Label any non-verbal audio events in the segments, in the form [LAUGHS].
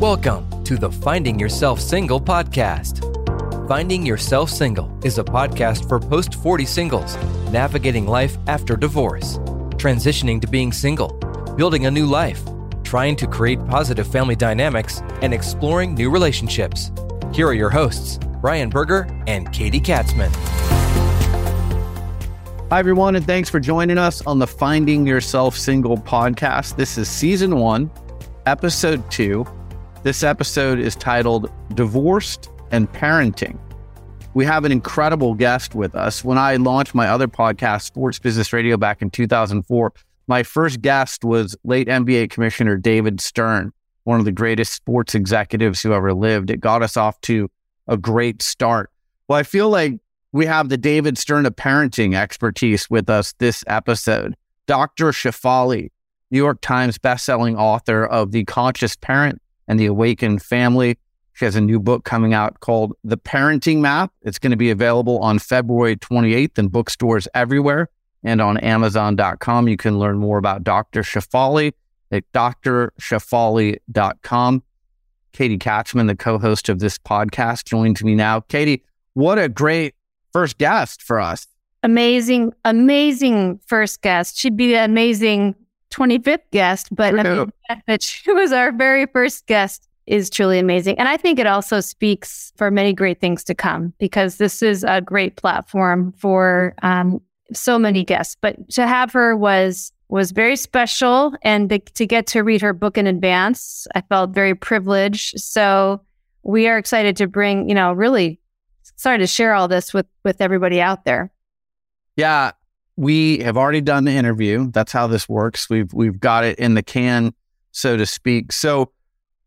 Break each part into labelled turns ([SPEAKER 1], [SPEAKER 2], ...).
[SPEAKER 1] Welcome to the Finding Yourself Single podcast. Finding Yourself Single is a podcast for post 40 singles navigating life after divorce, transitioning to being single, building a new life, trying to create positive family dynamics, and exploring new relationships. Here are your hosts, Brian Berger and Katy Katzmann.
[SPEAKER 2] Hi, everyone, and thanks for joining us on the Finding Yourself Single podcast. This is season one, episode two. This episode is titled Divorced and Parenting. We have an incredible guest with us. When I launched my other podcast, Sports Business Radio, back in 2004, my first guest was late NBA Commissioner David Stern, one of the greatest sports executives who ever lived. It got us off to a great start. Well, I feel like we have the David Stern of parenting expertise with us this episode. Dr. Shefali, New York Times bestselling author of The Conscious Parent and the Awakened Family. She has a new book coming out called The Parenting Map. It's going to be available on February 28th in bookstores everywhere and on Amazon.com. You can learn more about Dr. Shefali at drshefali.com. Katy Katzmann, the co host of this podcast, joins me now. Katy, what a great first guest for us.
[SPEAKER 3] Amazing, amazing first guest. She'd be amazing 25th guest, but I mean, [LAUGHS] that she was our very first guest is truly amazing. And I think it also speaks for many great things to come because this is a great platform for um, so many guests. But to have her was was very special, and to, to get to read her book in advance, I felt very privileged. So we are excited to bring, you know, really sorry to share all this with with everybody out there.
[SPEAKER 2] Yeah, we have already done the interview. That's how this works. We've we've got it in the can, so to speak. So,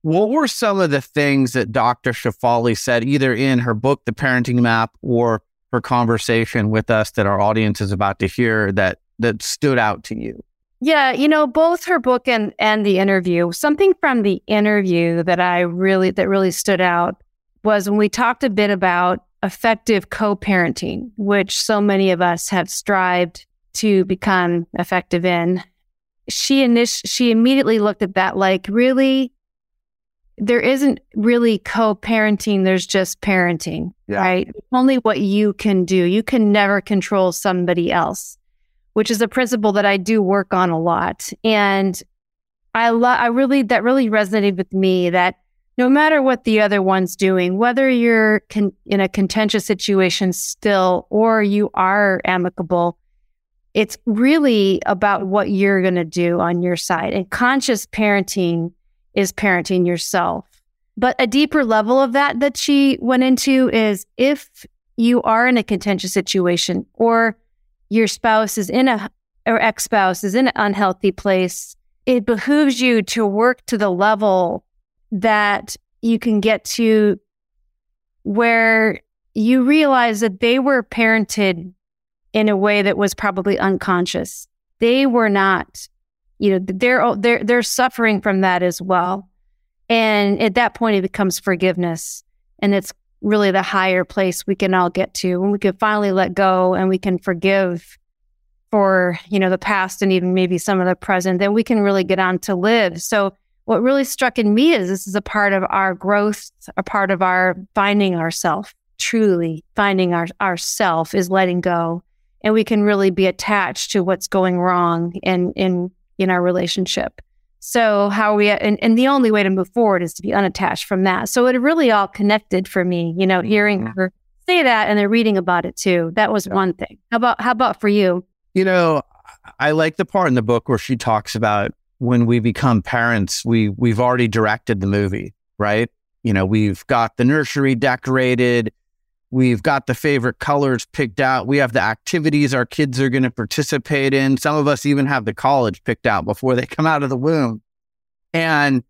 [SPEAKER 2] what were some of the things that Dr. Shefali said, either in her book, The Parenting Map, or her conversation with us that our audience is about to hear that that stood out to you?
[SPEAKER 3] Yeah, you know, both her book and and the interview. Something from the interview that I really that really stood out was when we talked a bit about effective co-parenting, which so many of us have strived to become effective in. She init- she immediately looked at that like really there isn't really co-parenting, there's just parenting, yeah. right? Only what you can do. You can never control somebody else, which is a principle that I do work on a lot. And I love I really that really resonated with me that no matter what the other one's doing, whether you're con- in a contentious situation still or you are amicable, it's really about what you're going to do on your side. And conscious parenting is parenting yourself. But a deeper level of that that she went into is if you are in a contentious situation or your spouse is in a or ex spouse is in an unhealthy place, it behooves you to work to the level that you can get to where you realize that they were parented in a way that was probably unconscious. They were not, you know, they're they're they're suffering from that as well. And at that point it becomes forgiveness. And it's really the higher place we can all get to when we can finally let go and we can forgive for, you know, the past and even maybe some of the present, then we can really get on to live. So what really struck in me is this is a part of our growth, a part of our finding ourself, truly finding our ourself is letting go. And we can really be attached to what's going wrong in in in our relationship. So how we and, and the only way to move forward is to be unattached from that. So it really all connected for me, you know, hearing mm-hmm. her say that and then reading about it too. That was one thing. How about how about for you?
[SPEAKER 2] You know, I like the part in the book where she talks about when we become parents, we we've already directed the movie, right? You know, we've got the nursery decorated, we've got the favorite colors picked out, we have the activities our kids are going to participate in. Some of us even have the college picked out before they come out of the womb, and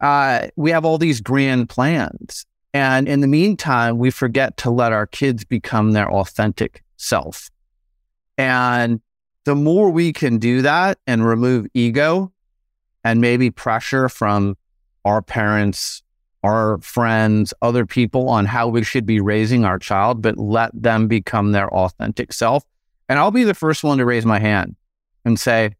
[SPEAKER 2] uh, we have all these grand plans. And in the meantime, we forget to let our kids become their authentic self. And the more we can do that and remove ego and maybe pressure from our parents, our friends, other people on how we should be raising our child, but let them become their authentic self. And I'll be the first one to raise my hand and say,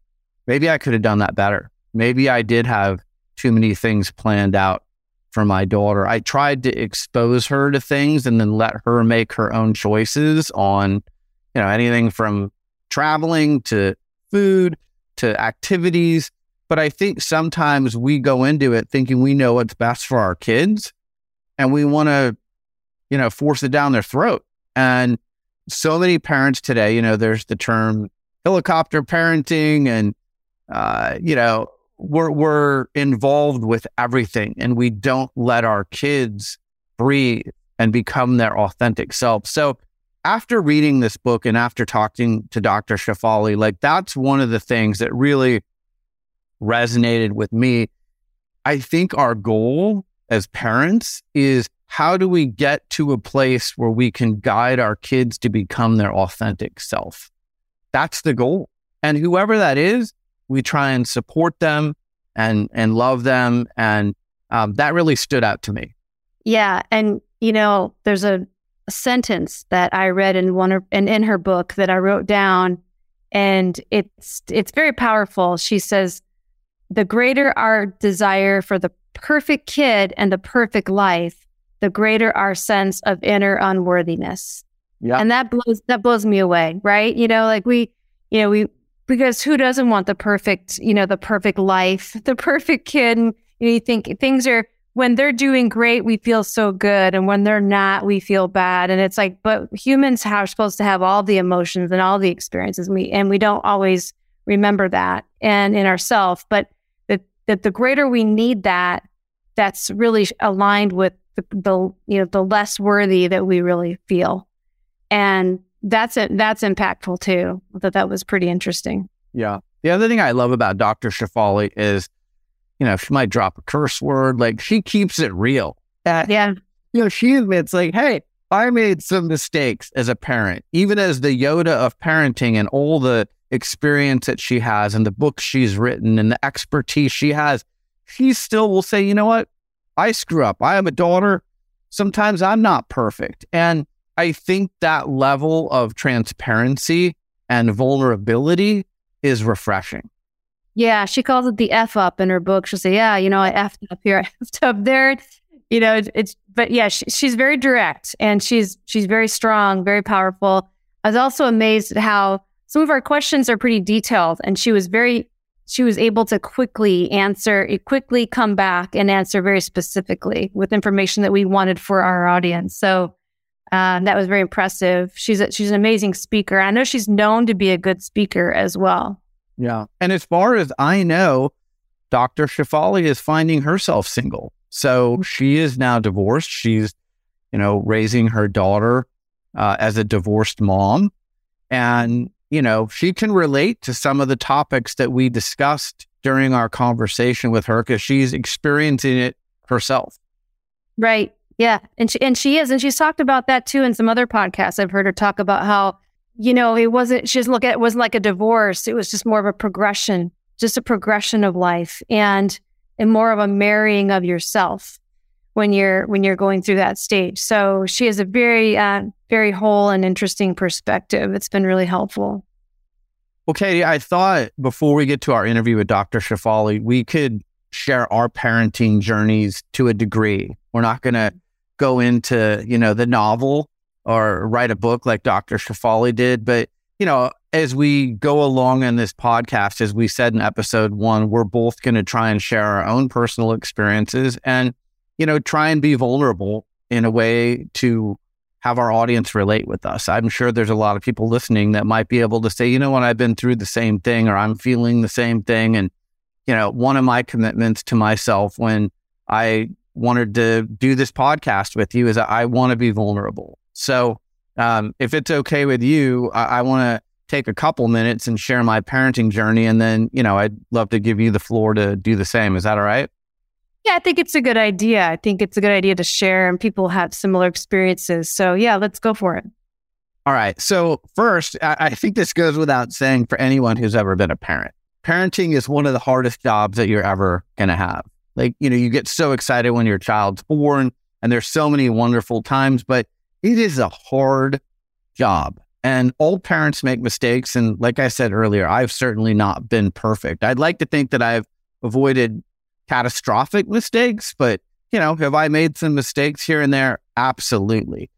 [SPEAKER 2] maybe I could have done that better. Maybe I did have too many things planned out for my daughter. I tried to expose her to things and then let her make her own choices on, you know, anything from traveling to food to activities. But I think sometimes we go into it thinking we know what's best for our kids and we want to, you know, force it down their throat. And so many parents today, you know, there's the term helicopter parenting and, uh, you know, we're, we're involved with everything and we don't let our kids breathe and become their authentic self. So after reading this book and after talking to Dr. Shefali, like that's one of the things that really resonated with me. I think our goal as parents is how do we get to a place where we can guide our kids to become their authentic self? That's the goal. And whoever that is, we try and support them and and love them. And um, that really stood out to me.
[SPEAKER 3] Yeah, and you know, there's a, a sentence that I read in one of, and in her book that I wrote down, and it's it's very powerful. She says, "The greater our desire for the perfect kid and the perfect life, the greater our sense of inner unworthiness." Yeah, and that blows that blows me away. Right? You know, like we, you know, we because who doesn't want the perfect, you know, the perfect life, [LAUGHS] the perfect kid? And you, know, you think things are when they're doing great, we feel so good, and when they're not, we feel bad. And it's like, but humans are supposed to have all the emotions and all the experiences, and we and we don't always remember that and in ourselves. But that that the greater we need that, that's really aligned with the, the you know the less worthy that we really feel, and that's it. That's impactful too. I thought that was pretty interesting.
[SPEAKER 2] Yeah. The other thing I love about Dr. Shefali is, you know, she might drop a curse word. Like she keeps it real.
[SPEAKER 3] That, yeah.
[SPEAKER 2] You know, she admits like, hey, I made some mistakes as a parent, even as the Yoda of parenting and all the experience that she has and the books she's written and the expertise she has. She still will say, you know what? I screw up. I am a daughter. Sometimes I'm not perfect. And I think that level of transparency and vulnerability is refreshing.
[SPEAKER 3] Yeah, she calls it the F up in her book. She'll say, Yeah, you know, I up here, [LAUGHS] I effed up there. You know, it's, it's but yeah, she, she's very direct and she's she's very strong, very powerful. I was also amazed at how some of our questions are pretty detailed and she was very she was able to quickly answer, quickly come back and answer very specifically with information that we wanted for our audience. So um, that was very impressive. She's a, she's an amazing speaker. I know she's known to be a good speaker as well.
[SPEAKER 2] Yeah, and as far as I know, Dr. shefali is finding herself single. So she is now divorced. She's, you know, raising her daughter uh, as a divorced mom, and you know she can relate to some of the topics that we discussed during our conversation with her because she's experiencing it herself.
[SPEAKER 3] Right. Yeah, and she and she is, and she's talked about that too in some other podcasts. I've heard her talk about how you know it wasn't. She doesn't look at it wasn't like a divorce. It was just more of a progression, just a progression of life, and and more of a marrying of yourself when you're when you're going through that stage. So she has a very uh, very whole and interesting perspective. It's been really helpful.
[SPEAKER 2] Well, Katy, I thought before we get to our interview with Dr. Shefali, we could share our parenting journeys to a degree. We're not going to go into, you know, the novel or write a book like Dr. Shefali did. But, you know, as we go along in this podcast, as we said in episode one, we're both going to try and share our own personal experiences and, you know, try and be vulnerable in a way to have our audience relate with us. I'm sure there's a lot of people listening that might be able to say, you know what, I've been through the same thing or I'm feeling the same thing. And, you know, one of my commitments to myself when I wanted to do this podcast with you is I want to be vulnerable. So um, if it's okay with you, I, I want to take a couple minutes and share my parenting journey. And then, you know, I'd love to give you the floor to do the same. Is that all right?
[SPEAKER 3] Yeah, I think it's a good idea. I think it's a good idea to share, and people have similar experiences. So, yeah, let's go for it.
[SPEAKER 2] All right. So, first, I, I think this goes without saying for anyone who's ever been a parent. Parenting is one of the hardest jobs that you're ever going to have. Like, you know, you get so excited when your child's born and there's so many wonderful times, but it is a hard job. And all parents make mistakes. And like I said earlier, I've certainly not been perfect. I'd like to think that I've avoided catastrophic mistakes, but you know, have I made some mistakes here and there? Absolutely.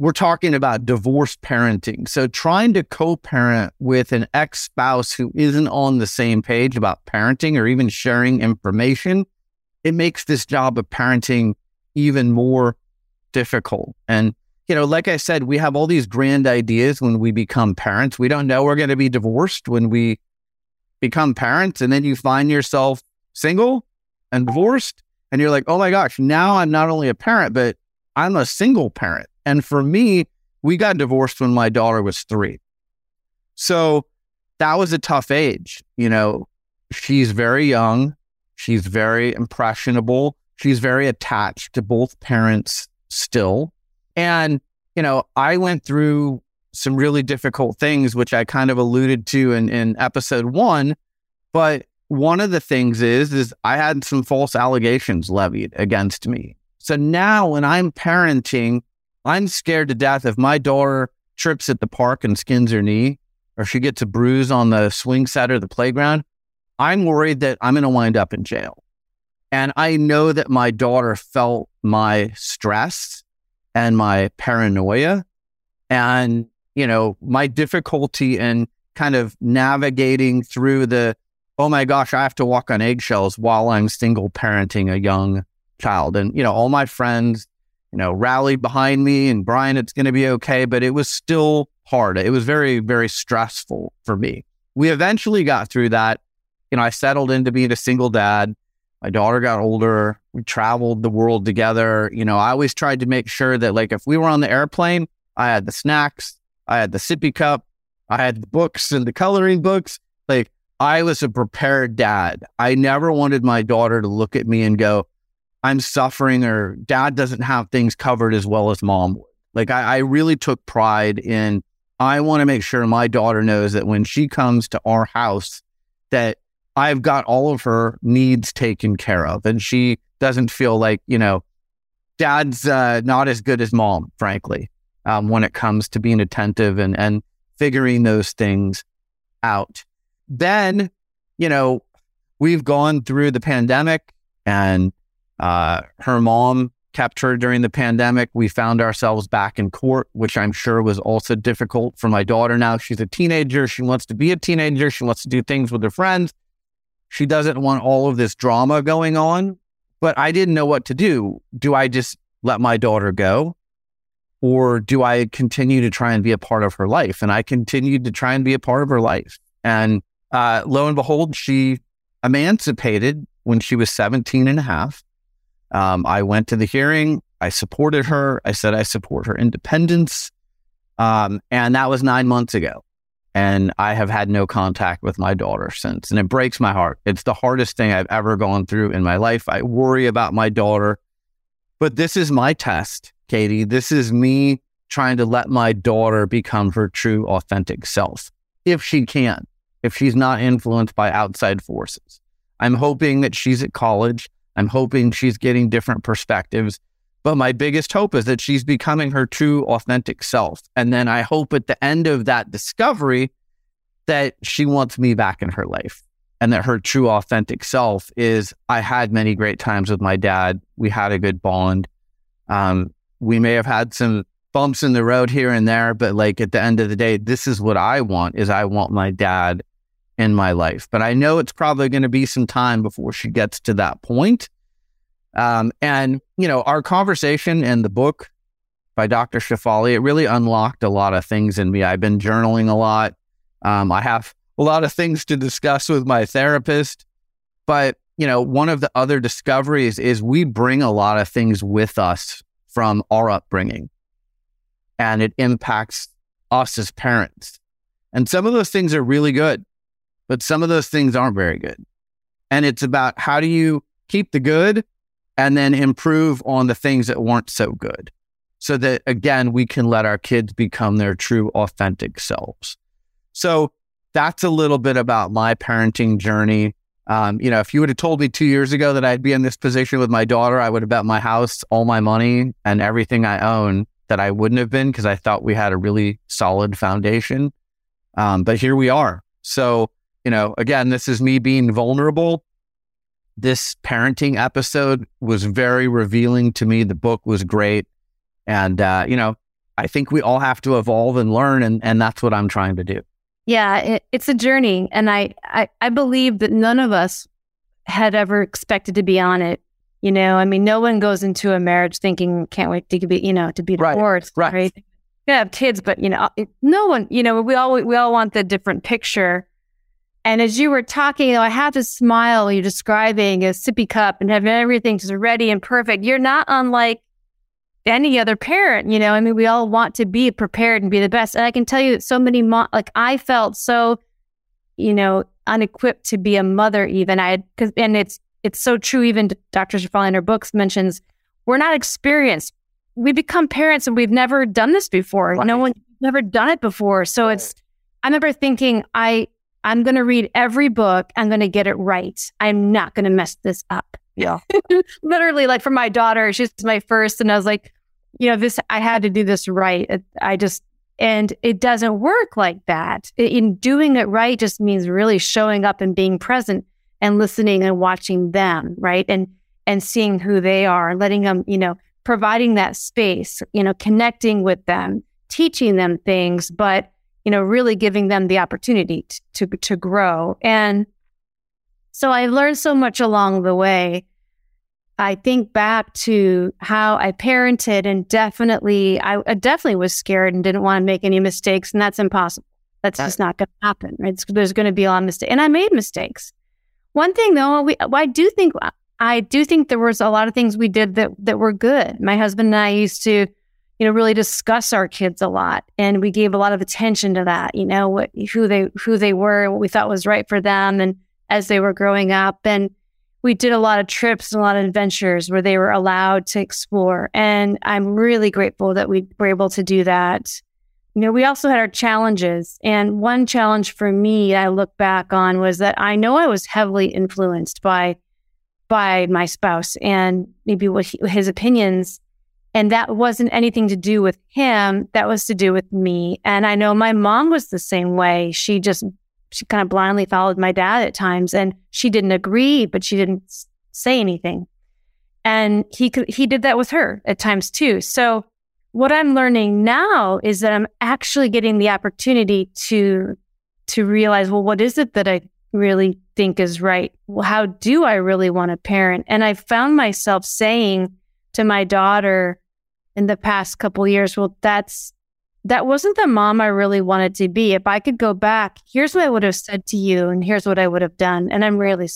[SPEAKER 2] We're talking about divorce parenting. So trying to co parent with an ex spouse who isn't on the same page about parenting or even sharing information, it makes this job of parenting even more difficult. And, you know, like I said, we have all these grand ideas when we become parents. We don't know we're going to be divorced when we become parents. And then you find yourself single and divorced. And you're like, oh my gosh, now I'm not only a parent, but I'm a single parent. And for me, we got divorced when my daughter was three. So that was a tough age. You know, she's very young, she's very impressionable, she's very attached to both parents still. And, you know, I went through some really difficult things, which I kind of alluded to in, in episode one. But one of the things is, is I had some false allegations levied against me. So now when I'm parenting, I'm scared to death if my daughter trips at the park and skins her knee, or she gets a bruise on the swing set or the playground. I'm worried that I'm going to wind up in jail. And I know that my daughter felt my stress and my paranoia and, you know, my difficulty in kind of navigating through the, oh my gosh, I have to walk on eggshells while I'm single parenting a young child. And, you know, all my friends, you know, rallied behind me and Brian, it's going to be okay. But it was still hard. It was very, very stressful for me. We eventually got through that. You know, I settled into being a single dad. My daughter got older. We traveled the world together. You know, I always tried to make sure that, like, if we were on the airplane, I had the snacks, I had the sippy cup, I had the books and the coloring books. Like, I was a prepared dad. I never wanted my daughter to look at me and go, I'm suffering or dad doesn't have things covered as well as mom would. Like, I, I really took pride in, I want to make sure my daughter knows that when she comes to our house, that I've got all of her needs taken care of. And she doesn't feel like, you know, dad's uh, not as good as mom, frankly, um, when it comes to being attentive and, and figuring those things out. Then, you know, we've gone through the pandemic and uh, her mom kept her during the pandemic. We found ourselves back in court, which I'm sure was also difficult for my daughter now. She's a teenager. She wants to be a teenager. She wants to do things with her friends. She doesn't want all of this drama going on, but I didn't know what to do. Do I just let my daughter go? Or do I continue to try and be a part of her life? And I continued to try and be a part of her life. And uh, lo and behold, she emancipated when she was 17 and a half. Um, I went to the hearing. I supported her. I said I support her independence. Um, and that was nine months ago. And I have had no contact with my daughter since. And it breaks my heart. It's the hardest thing I've ever gone through in my life. I worry about my daughter. But this is my test, Katy. This is me trying to let my daughter become her true, authentic self, if she can, if she's not influenced by outside forces. I'm hoping that she's at college. I'm hoping she's getting different perspectives. But my biggest hope is that she's becoming her true, authentic self. And then I hope at the end of that discovery that she wants me back in her life and that her true, authentic self is I had many great times with my dad. We had a good bond. Um, we may have had some bumps in the road here and there, but like at the end of the day, this is what I want is I want my dad in my life. But I know it's probably going to be some time before she gets to that point. Um, and, you know, our conversation and the book by Dr. Shefali, it really unlocked a lot of things in me. I've been journaling a lot. Um, I have a lot of things to discuss with my therapist. But, you know, one of the other discoveries is we bring a lot of things with us from our upbringing and it impacts us as parents. And some of those things are really good, but some of those things aren't very good. And it's about how do you keep the good and then improve on the things that weren't so good so that again we can let our kids become their true authentic selves. So that's a little bit about my parenting journey. Um, you know if you would have told me two years ago that i'd be in this position with my daughter i would have bet my house all my money and everything i own that i wouldn't have been because i thought we had a really solid foundation. Um, but here we are. So you know again this is me being vulnerable this parenting episode was very revealing to me. The book was great. And, uh, you know, I think we all have to evolve and learn. And, and that's what I'm trying to do.
[SPEAKER 3] Yeah, it, it's a journey. And I, I, I believe that none of us had ever expected to be on it. You know, I mean, no one goes into a marriage thinking, can't wait to be, you know, to be divorced.
[SPEAKER 2] Right.
[SPEAKER 3] right? right? Yeah, have kids, but you know, it, no one, you know, we all we all want the different picture. And as you were talking, you know, I had to smile. You're describing a sippy cup and having everything just ready and perfect. You're not unlike any other parent, you know. I mean, we all want to be prepared and be the best. And I can tell you, so many, mo- like I felt so, you know, unequipped to be a mother. Even I, because and it's it's so true. Even Dr. Shefali in her books mentions we're not experienced. We become parents and we've never done this before. Right. No one never done it before. So right. it's. I remember thinking, I I'm going to read every book. I'm going to get it right. I'm not going to mess this up.
[SPEAKER 2] Yeah. [LAUGHS]
[SPEAKER 3] Literally, like for my daughter, she's my first, and I was like, you know, this, I had to do this right. I just, and it doesn't work like that. In doing it right just means really showing up and being present and listening and watching them, right? And, and seeing who they are, letting them, you know, providing that space, you know, connecting with them, teaching them things, but, you know, really giving them the opportunity to, to, to grow. And so I learned so much along the way. I think back to how I parented and definitely, I, I definitely was scared and didn't want to make any mistakes. And that's impossible. That's just not going to happen. Right? there's going to be a lot of mistakes. And I made mistakes. One thing though, we, I do think, I do think there was a lot of things we did that, that were good. My husband and I used to, you know, really discuss our kids a lot. And we gave a lot of attention to that, you know, what, who they, who they were, what we thought was right for them. And as they were growing up and, we did a lot of trips and a lot of adventures where they were allowed to explore. And I'm really grateful that we were able to do that. You know, we also had our challenges. And one challenge for me, I look back on was that I know I was heavily influenced by by my spouse and maybe what he, his opinions. And that wasn't anything to do with him. That was to do with me. And I know my mom was the same way. She just she kind of blindly followed my dad at times and she didn't agree, but she didn't say anything. And he he did that with her at times too. So what I'm learning now is that I'm actually getting the opportunity to to realize, well, what is it that I really think is right? Well, how do I really want to parent? And I found myself saying to my daughter in the past couple years, well, that's that wasn't the mom I really wanted to be. If I could go back, here's what I would have said to you, and here's what I would have done. And I'm really,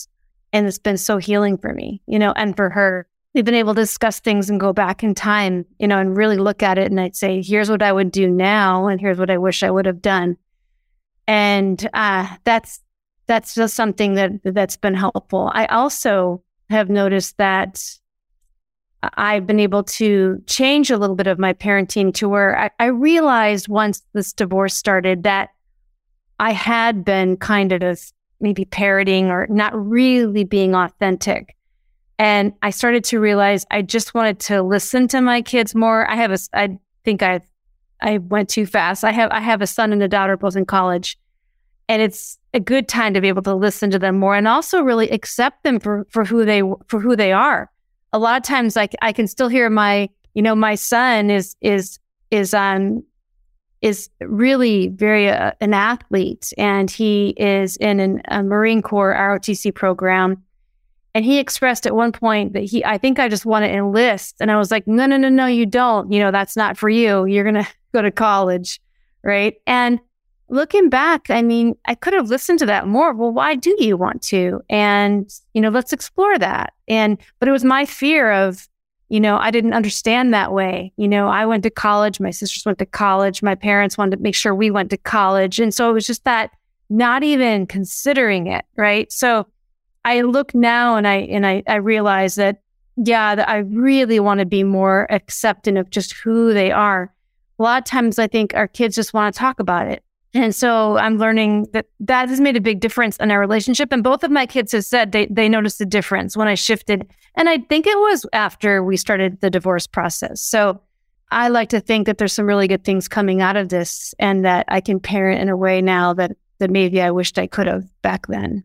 [SPEAKER 3] and it's been so healing for me, you know, and for her. We've been able to discuss things and go back in time, you know, and really look at it. And I'd say, here's what I would do now, and here's what I wish I would have done. And uh, that's that's just something that that's been helpful. I also have noticed that I've been able to change a little bit of my parenting to where I, I, realized once this divorce started that I had been kind of maybe parroting or not really being authentic. And I started to realize I just wanted to listen to my kids more. I have a, I think I, I went too fast. I have, I have a son and a daughter both in college, and it's a good time to be able to listen to them more and also really accept them for, for who they, for who they are a lot of times like I can still hear my, you know, my son is, is, is, um, is really very uh, an athlete and he is in an, a Marine Corps ROTC program. And he expressed at one point that he, I think I just want to enlist. And I was like, no, no, no, no, you don't. You know, that's not for you. You're going [LAUGHS] to go to college. Right. And looking back, I mean, I could have listened to that more. Well, why do you want to? And, you know, let's explore that. And, but it was my fear of, you know, I didn't understand that way. You know, I went to college, my sisters went to college, my parents wanted to make sure we went to college. And so it was just that not even considering it. Right. So I look now and I, and I, I realize that, yeah, that I really want to be more accepting of just who they are. A lot of times I think our kids just want to talk about it and so I'm learning that that has made a big difference in our relationship. And both of my kids have said they, they noticed a difference when I shifted. And I think it was after we started the divorce process. So I like to think that there's some really good things coming out of this and that I can parent in a way now that, that maybe I wished I could have back then.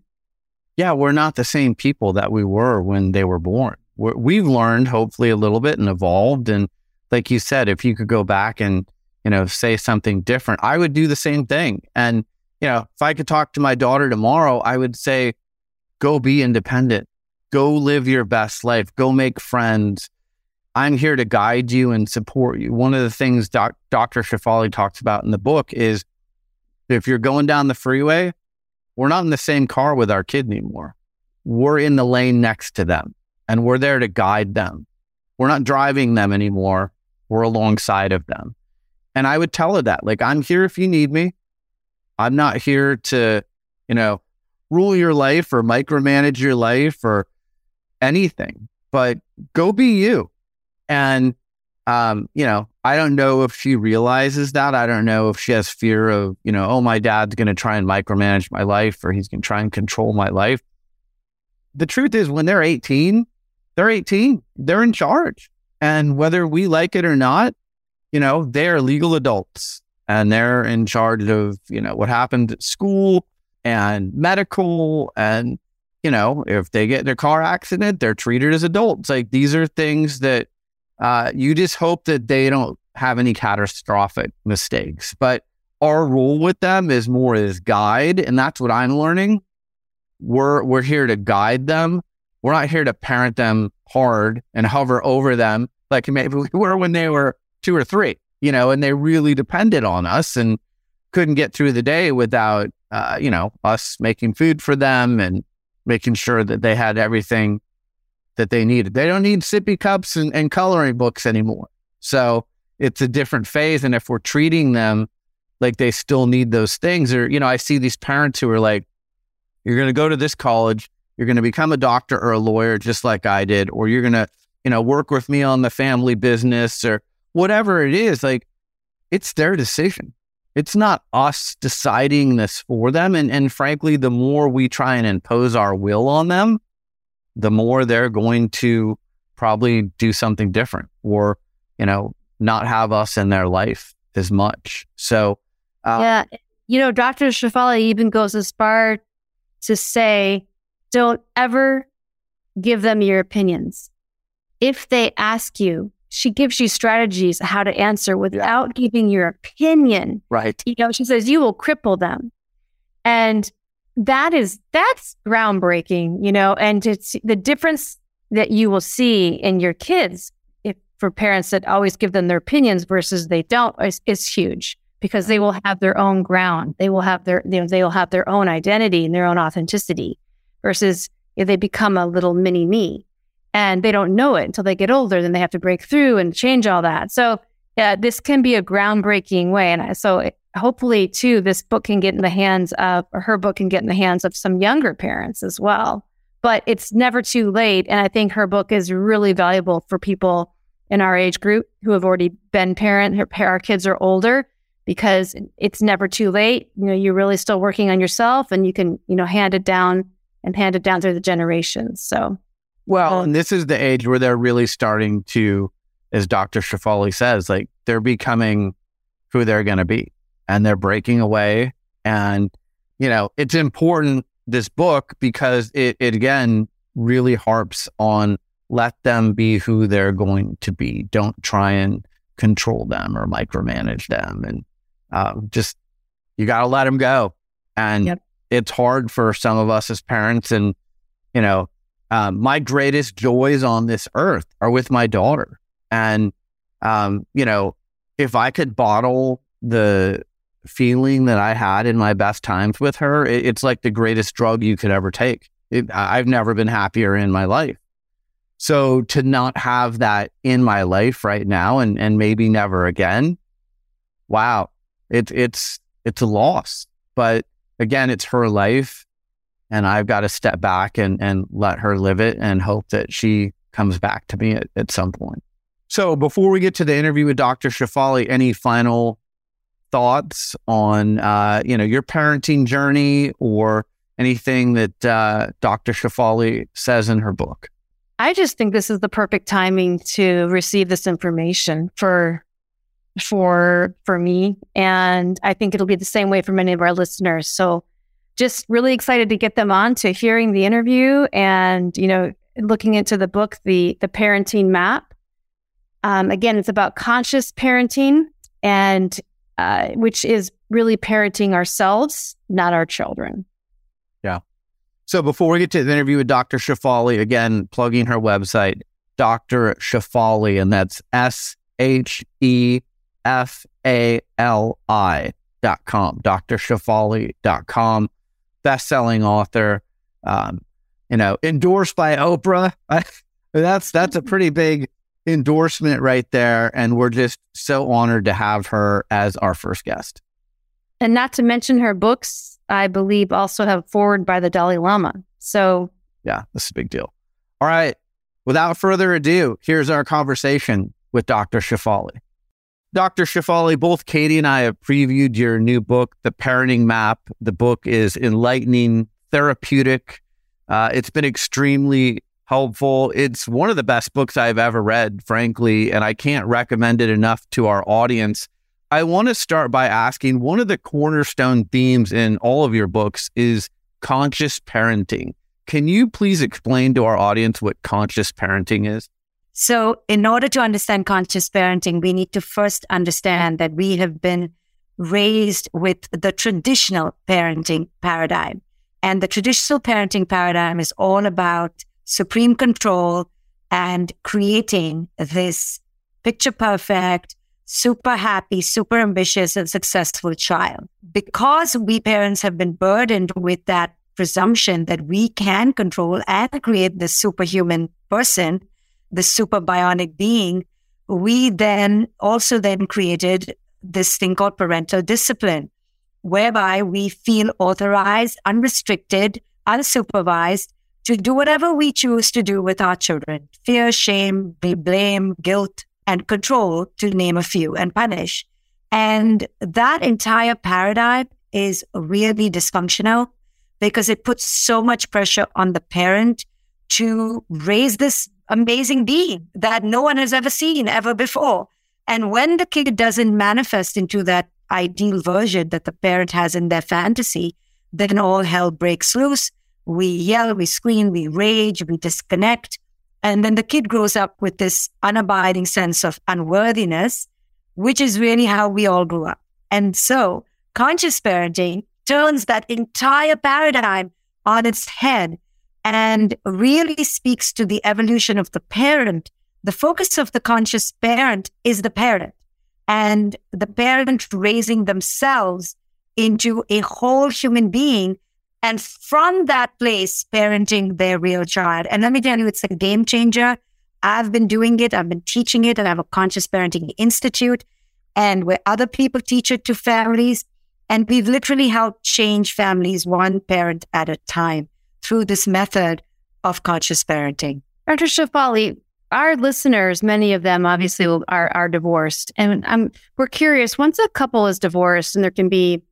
[SPEAKER 2] yeah, we're not the same people that we were when they were born. We're, we've learned hopefully a little bit and evolved. And like you said, if you could go back and, you know, say something different, I would do the same thing. And, you know, if I could talk to my daughter tomorrow, I would say, go be independent, go live your best life, go make friends. I'm here to guide you and support you. One of the things doc, Dr. Shefali talks about in the book is if you're going down the freeway, we're not in the same car with our kid anymore. We're in the lane next to them and we're there to guide them. We're not driving them anymore. We're alongside of them. And I would tell her that, like, I'm here if you need me. I'm not here to, you know, rule your life or micromanage your life or anything, but go be you. And um, you know, I don't know if she realizes that. I don't know if she has fear of, you know, oh, my dad's going to try and micromanage my life or he's going to try and control my life. The truth is, when they're 18, they're 18, they're in charge. And whether we like it or not, you know, they're legal adults and they're in charge of, you know, what happened at school and medical. And, you know, if they get in a car accident, they're treated as adults. Like these are things that, uh, you just hope that they don't have any catastrophic mistakes. But our role with them is more as guide, and that's what I'm learning. We're we're here to guide them. We're not here to parent them hard and hover over them like maybe [LAUGHS] we were when they were two or three, you know, and they really depended on us and couldn't get through the day without, uh, you know, us making food for them and making sure that they had everything that they needed. They don't need sippy cups and, and coloring books anymore. So it's a different phase. And if we're treating them like they still need those things, or, you know, I see these parents who are like, you're going to go to this college, you're going to become a doctor or a lawyer, just like I did, or you're going to, you know, work with me on the family business or whatever it is. Like, it's their decision. It's not us deciding this for them. And, and frankly, the more we try and impose our will on them, the more they're going to probably do something different or, you know, not have us in their life as much. So,
[SPEAKER 3] uh, yeah, you know, Dr. Shefali even goes as far to say, don't ever give them your opinions. If they ask you, she gives you strategies how to answer without yeah. giving your opinion.
[SPEAKER 2] Right.
[SPEAKER 3] You know, she says you will cripple them. And that is that's groundbreaking, you know, and it's the difference that you will see in your kids if for parents that always give them their opinions versus they don't is, is huge because they will have their own ground. They will have their you know, they will have their own identity and their own authenticity versus if they become a little mini me and they don't know it until they get older, then they have to break through and change all that. So yeah, this can be a groundbreaking way. And so hopefully too this book can get in the hands of or her book can get in the hands of some younger parents as well but it's never too late and i think her book is really valuable for people in our age group who have already been parent her our kids are older because it's never too late you know you're really still working on yourself and you can you know hand it down and hand it down through the generations so
[SPEAKER 2] well um, and this is the age where they're really starting to as dr shefali says like they're becoming who they're going to be and they're breaking away. And, you know, it's important, this book, because it, it again really harps on let them be who they're going to be. Don't try and control them or micromanage them. And uh, just, you got to let them go. And yep. it's hard for some of us as parents. And, you know, um, my greatest joys on this earth are with my daughter. And, um, you know, if I could bottle the feeling that I had in my best times with her, it, it's like the greatest drug you could ever take. It, I've never been happier in my life. So to not have that in my life right now and, and maybe never again, wow, it's it's, it's a loss. But again, it's her life and I've got to step back and, and let her live it and hope that she comes back to me at, at some point. So before we get to the interview with Dr. Shefali, any final thoughts on uh, you know your parenting journey or anything that uh, Dr. Shefali says in her book?
[SPEAKER 3] I just think this is the perfect timing to receive this information for for for me, and I think it'll be the same way for many of our listeners. So, just really excited to get them on to hearing the interview and, you know, looking into the book, the the parenting map. Um, again, it's about conscious parenting and uh, which is really parenting ourselves, not our children.
[SPEAKER 2] Yeah. So before we get to the interview with Dr. Shefali, again, plugging her website, Dr. Shefali, and that's S H E F A L I dot com, Dr. Shefali dot com, best selling author, um, you know, endorsed by Oprah. [LAUGHS] that's that's a pretty big endorsement right there. And we're just so honored to have her as our first guest.
[SPEAKER 3] And not to mention her books, I believe also have forward by the Dalai Lama. So
[SPEAKER 2] yeah, this is a big deal. All right. Without further ado, here's our conversation with Dr. Shefali. Dr. Shefali, both Katy and I have previewed your new book, The Parenting Map. The book is enlightening, therapeutic. Uh, it's been extremely helpful. It's one of the best books I've ever read, frankly, and I can't recommend it enough to our audience. I want to start by asking one of the cornerstone themes in all of your books is conscious parenting. Can you please explain to our audience what conscious parenting is?
[SPEAKER 4] So, in order to understand conscious parenting, we need to first understand that we have been raised with the traditional parenting paradigm. And the traditional parenting paradigm is all about supreme control and creating this picture perfect, super happy, super ambitious, and successful child. Because we parents have been burdened with that presumption that we can control and create this superhuman person, the super bionic being, we then also then created this thing called parental discipline, whereby we feel authorized, unrestricted, unsupervised to do whatever we choose to do with our children. Fear, shame, blame, guilt, and control, to name a few, and punish. And that entire paradigm is really dysfunctional because it puts so much pressure on the parent to raise this amazing being that no one has ever seen ever before. And when the kid doesn't manifest into that ideal version that the parent has in their fantasy, then all hell breaks loose. We yell, we scream, we rage, we disconnect. And then the kid grows up with this unabiding sense of unworthiness, which is really how we all grew up. And so conscious parenting turns that entire paradigm on its head and really speaks to the evolution of the parent. The focus of the conscious parent is the parent and the parent raising themselves into a whole human being. And from that place, parenting their real child. And let me tell you, it's a game changer. I've been doing it. I've been teaching it and I have a conscious parenting institute and where other people teach it to families. And we've literally helped change families one parent at a time through this method of conscious parenting.
[SPEAKER 3] Dr. Shefali, our listeners, many of them obviously are, are divorced. And I'm, we're curious once a couple is divorced and there can be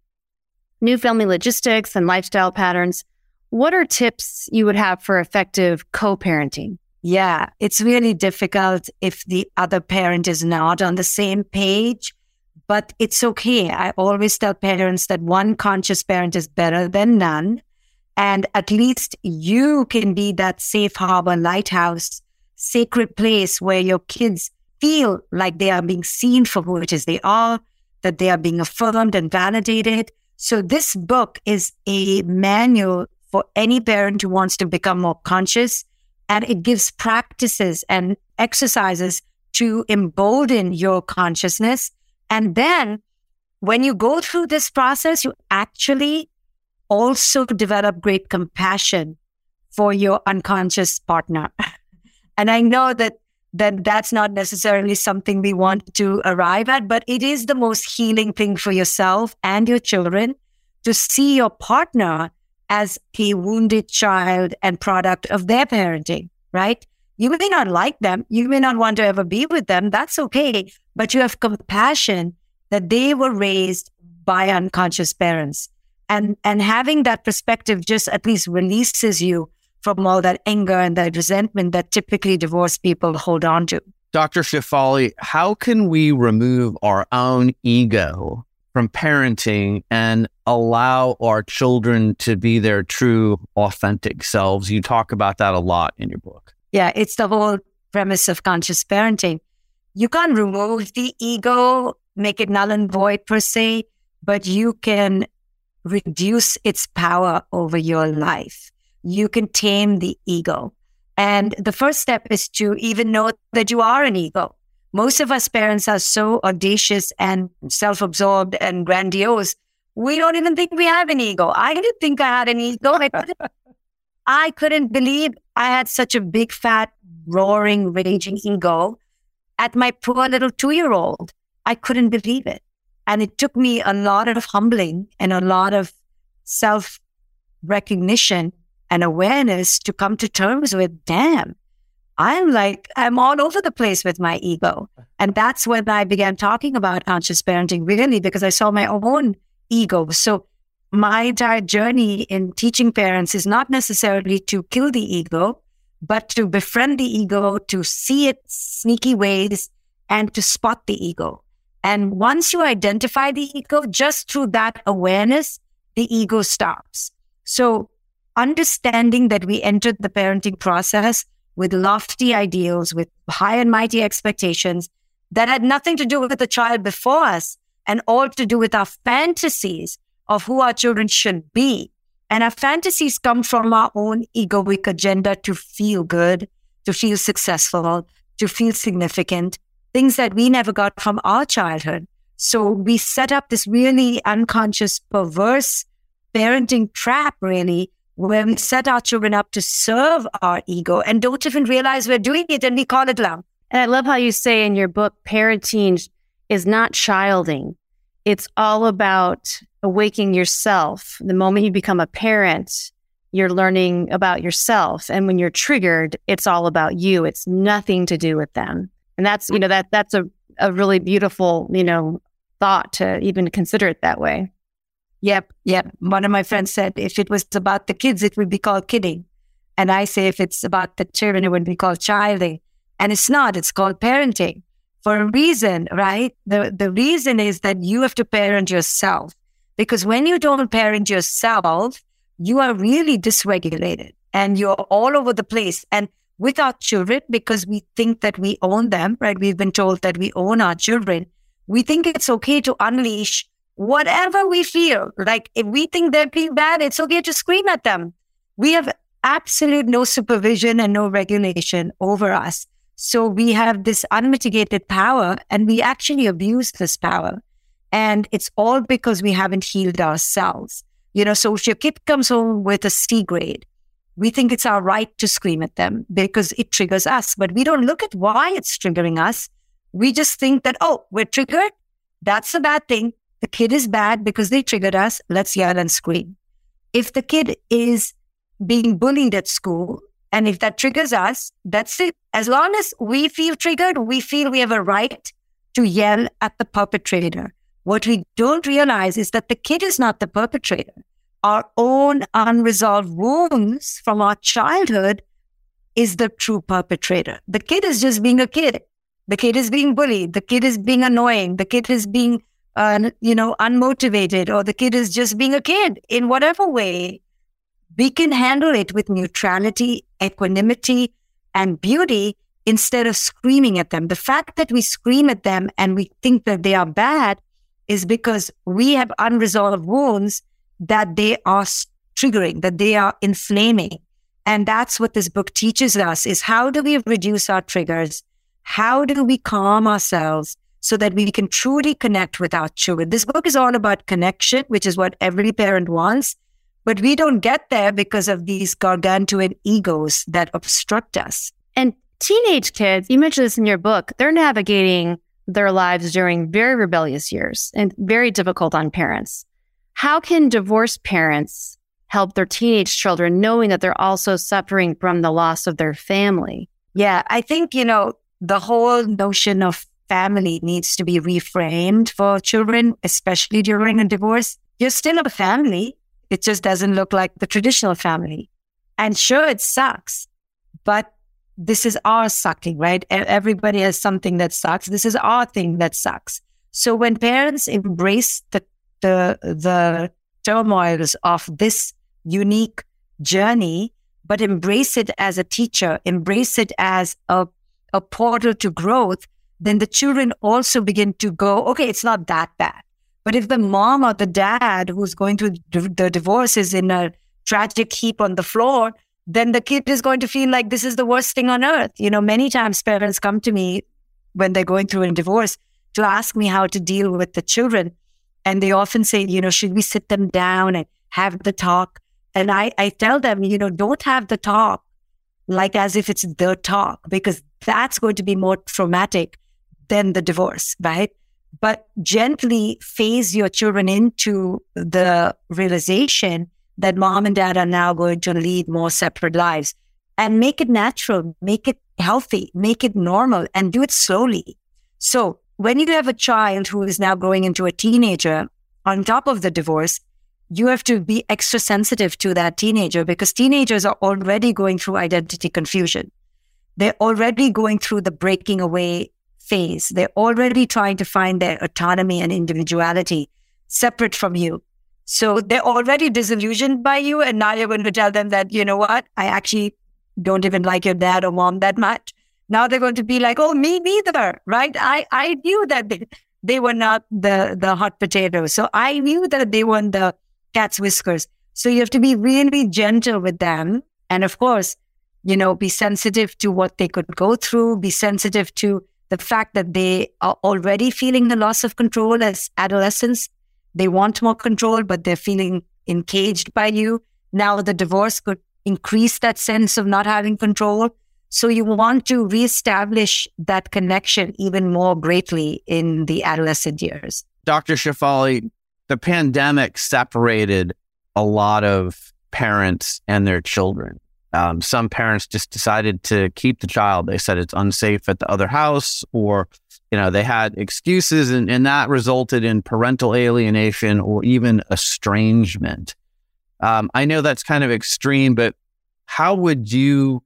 [SPEAKER 3] new family logistics and lifestyle patterns, what are tips you would have for effective co parenting?
[SPEAKER 4] Yeah, it's really difficult if the other parent is not on the same page, but it's okay. I always tell parents that one conscious parent is better than none. And at least you can be that safe harbor lighthouse, sacred place where your kids feel like they are being seen for who it is they are, that they are being affirmed and validated. So this book is a manual for any parent who wants to become more conscious. And it gives practices and exercises to embolden your consciousness. And then when you go through this process, you actually also develop great compassion for your unconscious partner. [LAUGHS] and I know that that that's not necessarily something we want to arrive at, but it is the most healing thing for yourself and your children to see your partner as a wounded child and product of their parenting, right? You may not like them. You may not want to ever be with them. That's okay. But you have compassion that they were raised by unconscious parents and and having that perspective just at least releases you from all that anger and that resentment that typically divorced people hold on to.
[SPEAKER 2] Dr. Shefali, how can we remove our own ego from parenting and allow our children to be their true, authentic selves. You talk about that a lot in your book.
[SPEAKER 4] Yeah, it's the whole premise of conscious parenting. You can't remove the ego, make it null and void per se, but you can reduce its power over your life. You can tame the ego. And the first step is to even know that you are an ego. Most of us parents are so audacious and self absorbed and grandiose. We don't even think we have an ego. I didn't think I had an ego. I couldn't, [LAUGHS] I couldn't believe I had such a big, fat, roaring, raging ego at my poor little two year old. I couldn't believe it. And it took me a lot of humbling and a lot of self recognition and awareness to come to terms with, damn, I'm like, I'm all over the place with my ego. And that's when I began talking about conscious parenting, really, because I saw my own ego. So my entire journey in teaching parents is not necessarily to kill the ego, but to befriend the ego, to see its sneaky ways, and to spot the ego. And once you identify the ego, just through that awareness, the ego stops. So understanding that we entered the parenting process with lofty ideals, with high and mighty expectations that had nothing to do with the child before us and all to do with our fantasies of who our children should be. And our fantasies come from our own egoic agenda to feel good, to feel successful, to feel significant, things that we never got from our childhood. So we set up this really unconscious, perverse parenting trap, really, where we set our children up to serve our ego and don't even realize we're doing it and we call it love.
[SPEAKER 3] And I love how you say in your book, parenting is not childing. It's all about awakening yourself. The moment you become a parent, you're learning about yourself. And when you're triggered, it's all about you. It's nothing to do with them. And that's, you know, that that's a, a really beautiful, you know, thought to even consider it that way.
[SPEAKER 4] Yep, yep. One of my friends said if it was about the kids, it would be called kidding. And I say if it's about the children, it would be called childing. And it's not, it's called parenting for a reason, right? The, the reason is that you have to parent yourself. Because when you don't parent yourself, you are really dysregulated and you're all over the place. And with our children, because we think that we own them, right? We've been told that we own our children. We think it's okay to unleash whatever we feel. Like if we think they're being bad, it's okay to scream at them. We have absolute no supervision and no regulation over us. So we have this unmitigated power and we actually abuse this power. And it's all because we haven't healed ourselves. You know, so if your kid comes home with a C grade, we think it's our right to scream at them because it triggers us, but we don't look at why it's triggering us. We just think that, oh, we're triggered. That's a bad thing. The kid is bad because they triggered us. Let's yell and scream. If the kid is being bullied at school, and if that triggers us, that's it. As long as we feel triggered, we feel we have a right to yell at the perpetrator. What we don't realize is that the kid is not the perpetrator. Our own unresolved wounds from our childhood is the true perpetrator. The kid is just being a kid. The kid is being bullied. The kid is being annoying. The kid is being uh, you know, unmotivated or the kid is just being a kid in whatever way, we can handle it with neutrality, equanimity, and beauty instead of screaming at them. The fact that we scream at them and we think that they are bad is because we have unresolved wounds that they are triggering, that they are inflaming. And that's what this book teaches us is how do we reduce our triggers? How do we calm ourselves? so that we can truly connect with our children. This book is all about connection, which is what every parent wants. But we don't get there because of these gargantuan egos that obstruct us.
[SPEAKER 3] And teenage kids, you mentioned this in your book, they're navigating their lives during very rebellious years and very difficult on parents. How can divorced parents help their teenage children knowing that they're also suffering from the loss of their family?
[SPEAKER 4] Yeah, I think, you know, the whole notion of family needs to be reframed for children, especially during a divorce. You're still a family. It just doesn't look like the traditional family. And sure, it sucks, but this is our sucking, right? Everybody has something that sucks. This is our thing that sucks. So when parents embrace the the the turmoils of this unique journey, but embrace it as a teacher, embrace it as a, a portal to growth, then the children also begin to go, okay, it's not that bad. But if the mom or the dad who's going through the divorce is in a tragic heap on the floor, then the kid is going to feel like this is the worst thing on earth. You know, many times parents come to me when they're going through a divorce to ask me how to deal with the children. And they often say, you know, should we sit them down and have the talk? And I, I tell them, you know, don't have the talk like as if it's the talk, because that's going to be more traumatic than the divorce, right? But gently phase your children into the realization that mom and dad are now going to lead more separate lives and make it natural, make it healthy, make it normal, and do it slowly. So when you have a child who is now growing into a teenager on top of the divorce, you have to be extra sensitive to that teenager because teenagers are already going through identity confusion. They're already going through the breaking away phase. They're already trying to find their autonomy and individuality separate from you. So they're already disillusioned by you. And now you're going to tell them that, you know what? I actually don't even like your dad or mom that much. Now they're going to be like, oh, me neither, right? I, I knew that they, they were not the, the hot potato. So I knew that they weren't the cat's whiskers. So you have to be really gentle with them. And of course, you know, be sensitive to what they could go through, be sensitive to the fact that they are already feeling the loss of control as adolescents. They want more control, but they're feeling encaged by you. Now the divorce could increase that sense of not having control. So you want to reestablish that connection even more greatly in the adolescent years.
[SPEAKER 2] Dr. Shefali, the pandemic separated a lot of parents and their children. Um, some parents just decided to keep the child. They said it's unsafe at the other house, or you know they had excuses, and, and that resulted in parental alienation or even estrangement. Um, I know that's kind of extreme, but how would you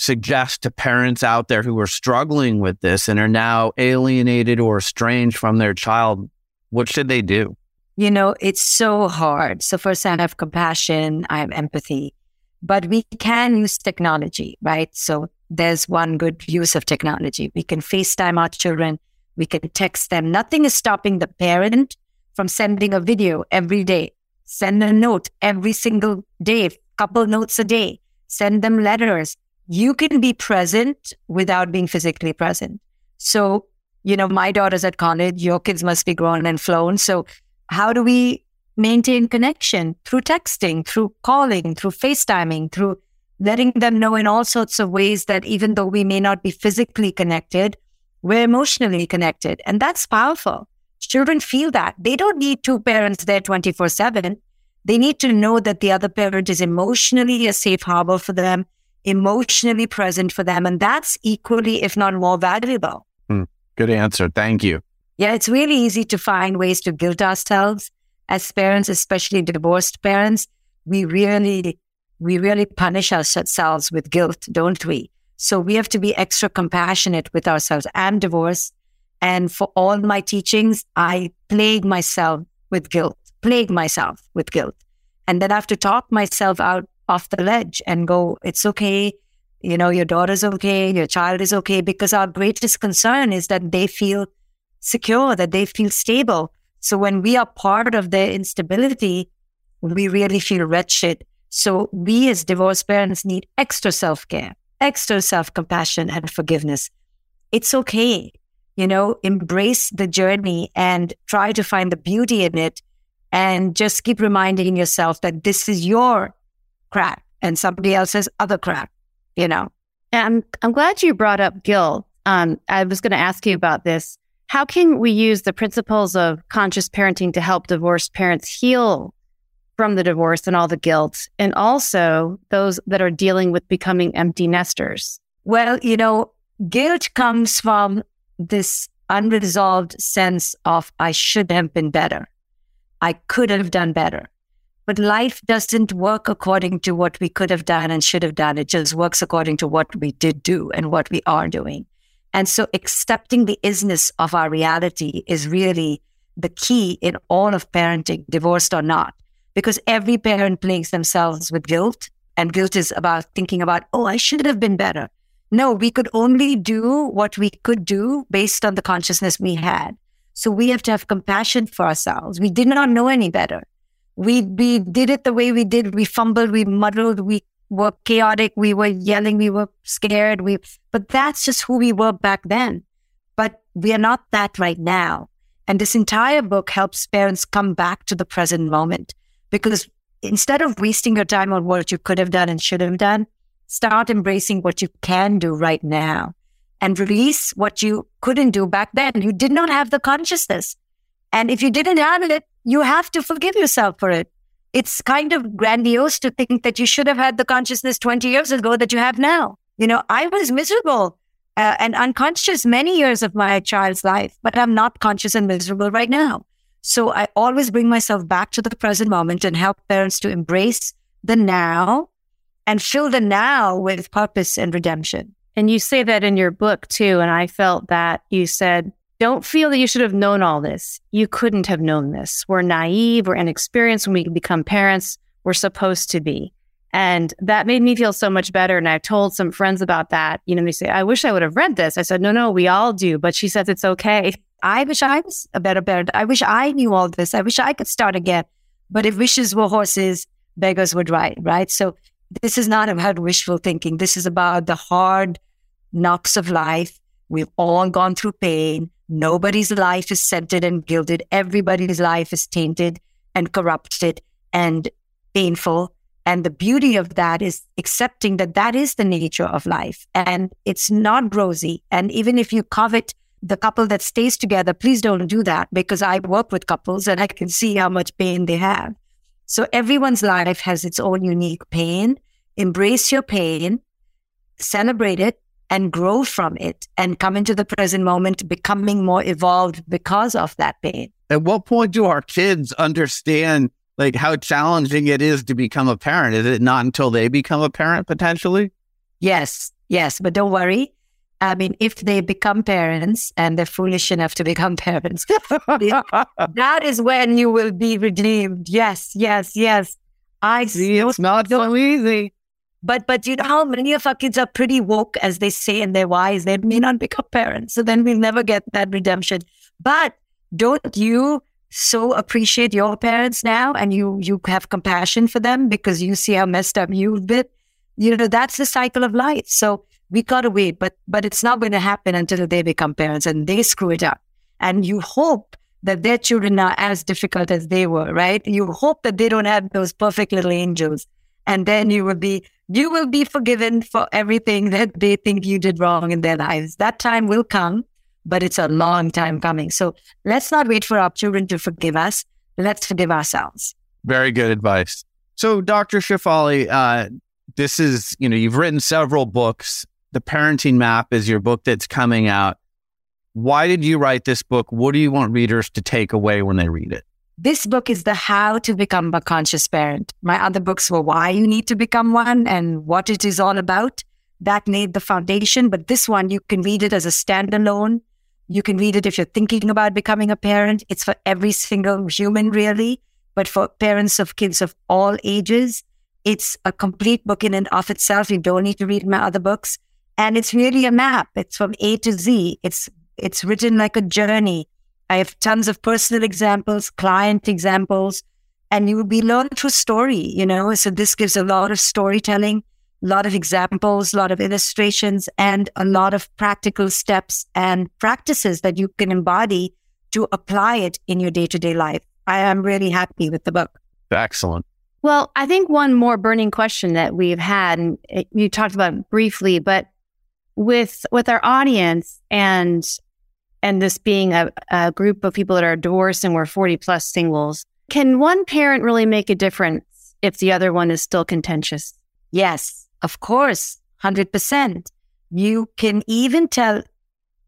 [SPEAKER 2] suggest to parents out there who are struggling with this and are now alienated or estranged from their child? What should they do?
[SPEAKER 4] You know, it's so hard. So, first, I have compassion, I have empathy, but we can use technology, right? So, there's one good use of technology. We can FaceTime our children, we can text them. Nothing is stopping the parent from sending a video every day, send a note every single day, couple notes a day, send them letters. You can be present without being physically present. So, you know, my daughter's at college, your kids must be grown and flown. So, how do we maintain connection through texting, through calling, through FaceTiming, through letting them know in all sorts of ways that even though we may not be physically connected, we're emotionally connected. And that's powerful. Children feel that. They don't need two parents there 24 7. They need to know that the other parent is emotionally a safe harbor for them, emotionally present for them. And that's equally, if not more valuable.
[SPEAKER 2] Hmm. Good answer. Thank you.
[SPEAKER 4] Yeah, it's really easy to find ways to guilt ourselves as parents, especially divorced parents. We really, we really punish ourselves with guilt, don't we? So we have to be extra compassionate with ourselves. I'm divorced. And for all my teachings, I plague myself with guilt, plague myself with guilt. And then I have to talk myself out off the ledge and go, it's okay. You know, your daughter's okay. Your child is okay. Because our greatest concern is that they feel secure, that they feel stable. So when we are part of their instability, we really feel wretched. So we as divorced parents need extra self care, extra self compassion and forgiveness. It's okay. You know, embrace the journey and try to find the beauty in it and just keep reminding yourself that this is your crap and somebody else's other crap, you know.
[SPEAKER 3] And I'm I'm glad you brought up guilt. Um, I was going to ask you about this. How can we use the principles of conscious parenting to help divorced parents heal from the divorce and all the guilt, and also those that are dealing with becoming empty nesters?
[SPEAKER 4] Well, you know, guilt comes from this unresolved sense of I should have been better. I could have done better. But life doesn't work according to what we could have done and should have done. It just works according to what we did do and what we are doing. And so accepting the isness of our reality is really the key in all of parenting, divorced or not, because every parent plagues themselves with guilt. And guilt is about thinking about, oh, I should have been better. No, we could only do what we could do based on the consciousness we had. So we have to have compassion for ourselves. We did not know any better. We, we did it the way we did. We fumbled, we muddled, we were chaotic, we were yelling, we were scared. We, but that's just who we were back then. But we are not that right now. And this entire book helps parents come back to the present moment because instead of wasting your time on what you could have done and should have done, start embracing what you can do right now and release what you couldn't do back then. You did not have the consciousness. And if you didn't have it, you have to forgive yourself for it. It's kind of grandiose to think that you should have had the consciousness 20 years ago that you have now. You know, I was miserable uh, and unconscious many years of my child's life, but I'm not conscious and miserable right now. So I always bring myself back to the present moment and help parents to embrace the now and fill the now with purpose and redemption.
[SPEAKER 3] And you say that in your book too. And I felt that you said, don't feel that you should have known all this. You couldn't have known this. We're naive, we're inexperienced when we become parents. We're supposed to be. And that made me feel so much better. And I've told some friends about that. You know, they say, I wish I would have read this. I said, no, no, we all do. But she says it's okay. I wish I was a better parent. I wish I knew all this. I wish I could start again. But if wishes were horses, beggars would ride, right? So this is not about wishful thinking. This is about the hard knocks of life. We've all gone through pain. Nobody's life is scented and gilded. Everybody's life is tainted and corrupted and painful. And the beauty of that is accepting that that is the nature of life and it's not rosy. And even if you covet the couple that stays together, please don't do that because I work with couples and I can see how much pain they have. So everyone's life has its own unique pain. Embrace your pain, celebrate it, and grow from it and come into the present moment, becoming more evolved because of that pain.
[SPEAKER 2] At what point do our kids understand like how challenging it is to become a parent? Is it not until they become a parent potentially?
[SPEAKER 4] Yes, yes, but don't worry. I mean, if they become parents and they're foolish enough to become [LAUGHS] parents, [LAUGHS] that is when you will be redeemed. Yes, yes, yes.
[SPEAKER 2] I see. It's not so easy.
[SPEAKER 4] But but you know how many of our kids are pretty woke, as they say, and they're wise. They may not become [LAUGHS] parents, so then we'll never get that redemption. But don't you so appreciate your parents now, and you you have compassion for them because you see how messed up you've been. You know that's the cycle of life. So we gotta wait, but but it's not going to happen until they become parents and they screw it up. And you hope that their children are as difficult as they were, right? You hope that they don't have those perfect little angels, and then you will be you will be forgiven for everything that they think you did wrong in their lives. That time will come, but it's a long time coming. So let's not wait for our children to forgive us. Let's forgive ourselves.
[SPEAKER 2] Very good advice. So, Dr. Shefali, uh, this is, you know, you've written several books. The Parenting Map is your book that's coming out. Why did you write this book? What do you want readers to take away when they read it?
[SPEAKER 4] This book is the how to become a conscious parent. My other books were why you need to become one and what it is all about. That laid the foundation. But this one, you can read it as a standalone. You can read it if you're thinking about becoming a parent. It's for every single human, really. But for parents of kids of all ages, it's a complete book in and of itself. You don't need to read my other books. And it's really a map. It's from A to Z. It's it's written like a journey I have tons of personal examples, client examples, and you will be learned through story, you know. So this gives a lot of storytelling, a lot of examples, a lot of illustrations, and a lot of practical steps and practices that you can embody to apply it in your day to day life. I am really happy with the book.
[SPEAKER 2] Excellent.
[SPEAKER 3] Well, I think one more burning question that we've had, and you talked about briefly, but with with our audience and and this being a, a group of people that are divorced and we're 40 plus singles, can one parent really make a difference if the other one is still contentious?
[SPEAKER 4] Yes, of course, 100%. You can even tell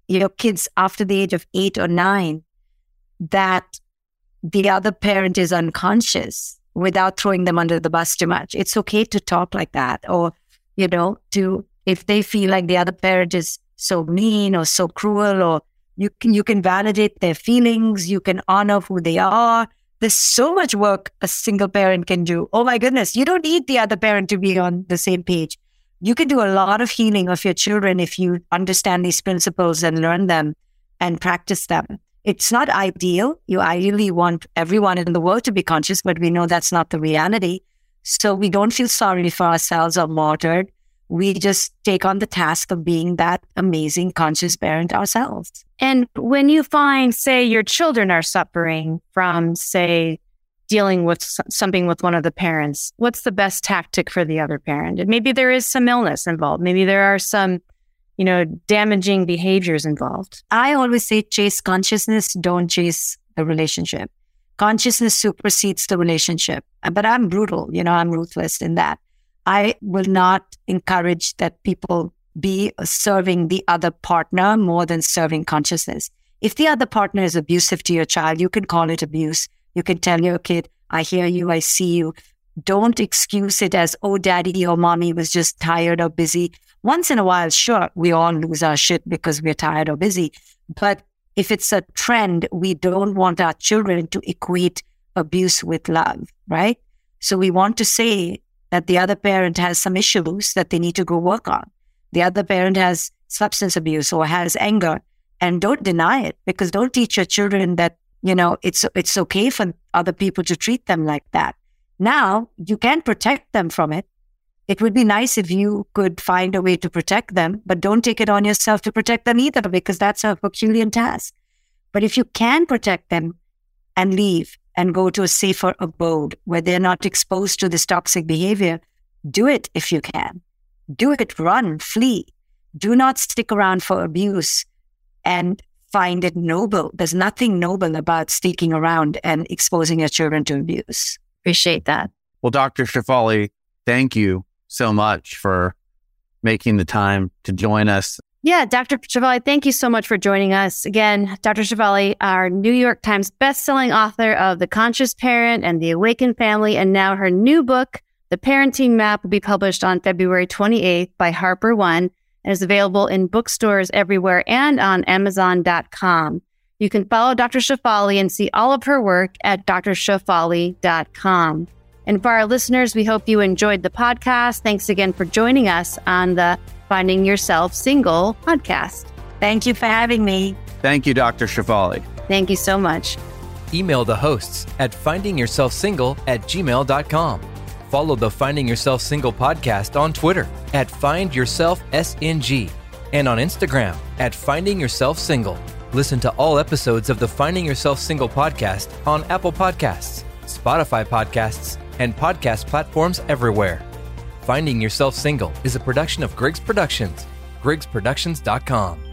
[SPEAKER 4] your kids after the age of eight or nine that the other parent is unconscious without throwing them under the bus too much. It's okay to talk like that or, you know, to, if they feel like the other parent is so mean or so cruel or You can, you can validate their feelings. You can honor who they are. There's so much work a single parent can do. Oh my goodness. You don't need the other parent to be on the same page. You can do a lot of healing of your children if you understand these principles and learn them and practice them. It's not ideal. You ideally want everyone in the world to be conscious, but we know that's not the reality. So we don't feel sorry for ourselves or martyred we just take on the task of being that amazing conscious parent ourselves.
[SPEAKER 3] And when you find, say, your children are suffering from, say, dealing with something with one of the parents, what's the best tactic for the other parent? And maybe there is some illness involved. Maybe there are some, you know, damaging behaviors involved.
[SPEAKER 4] I always say chase consciousness, don't chase the relationship. Consciousness supersedes the relationship. But I'm brutal, you know, I'm ruthless in that. I will not encourage that people be serving the other partner more than serving consciousness. If the other partner is abusive to your child, you can call it abuse. You can tell your kid, I hear you, I see you. Don't excuse it as, oh, daddy or mommy was just tired or busy. Once in a while, sure, we all lose our shit because we're tired or busy. But if it's a trend, we don't want our children to equate abuse with love, right? So we want to say, that the other parent has some issues that they need to go work on. The other parent has substance abuse or has anger and don't deny it because don't teach your children that, you know, it's, it's okay for other people to treat them like that. Now you can protect them from it. It would be nice if you could find a way to protect them, but don't take it on yourself to protect them either because that's a Herculean task. But if you can protect them and leave and go to a safer abode where they're not exposed to this toxic behavior, do it if you can. Do it, run, flee. Do not stick around for abuse and find it noble. There's nothing noble about sticking around and exposing your children to abuse.
[SPEAKER 3] Appreciate that.
[SPEAKER 2] Well, Dr. Shefali, thank you so much for making the time to join us
[SPEAKER 3] yeah, Dr. Shefali, thank you so much for joining us. Again, Dr. Shefali, our New York Times bestselling author of The Conscious Parent and The Awakened Family, and now her new book, The Parenting Map, will be published on February 28th by Harper One and is available in bookstores everywhere and on Amazon.com. You can follow Dr. Shefali and see all of her work at drshefali.com. And for our listeners, we hope you enjoyed the podcast. Thanks again for joining us on the Finding Yourself Single podcast.
[SPEAKER 4] Thank you for having me.
[SPEAKER 2] Thank you, Dr. Shefali.
[SPEAKER 3] Thank you so much.
[SPEAKER 1] Email the hosts at findingyourselfsingle at gmail.com. Follow the Finding Yourself Single podcast on Twitter at FindYourselfSNG and on Instagram at Finding Yourself Single. Listen to all episodes of the Finding Yourself Single podcast on Apple Podcasts, Spotify Podcasts, and podcast platforms everywhere. Finding Yourself Single is a production of Griggs Productions, griggsproductions.com.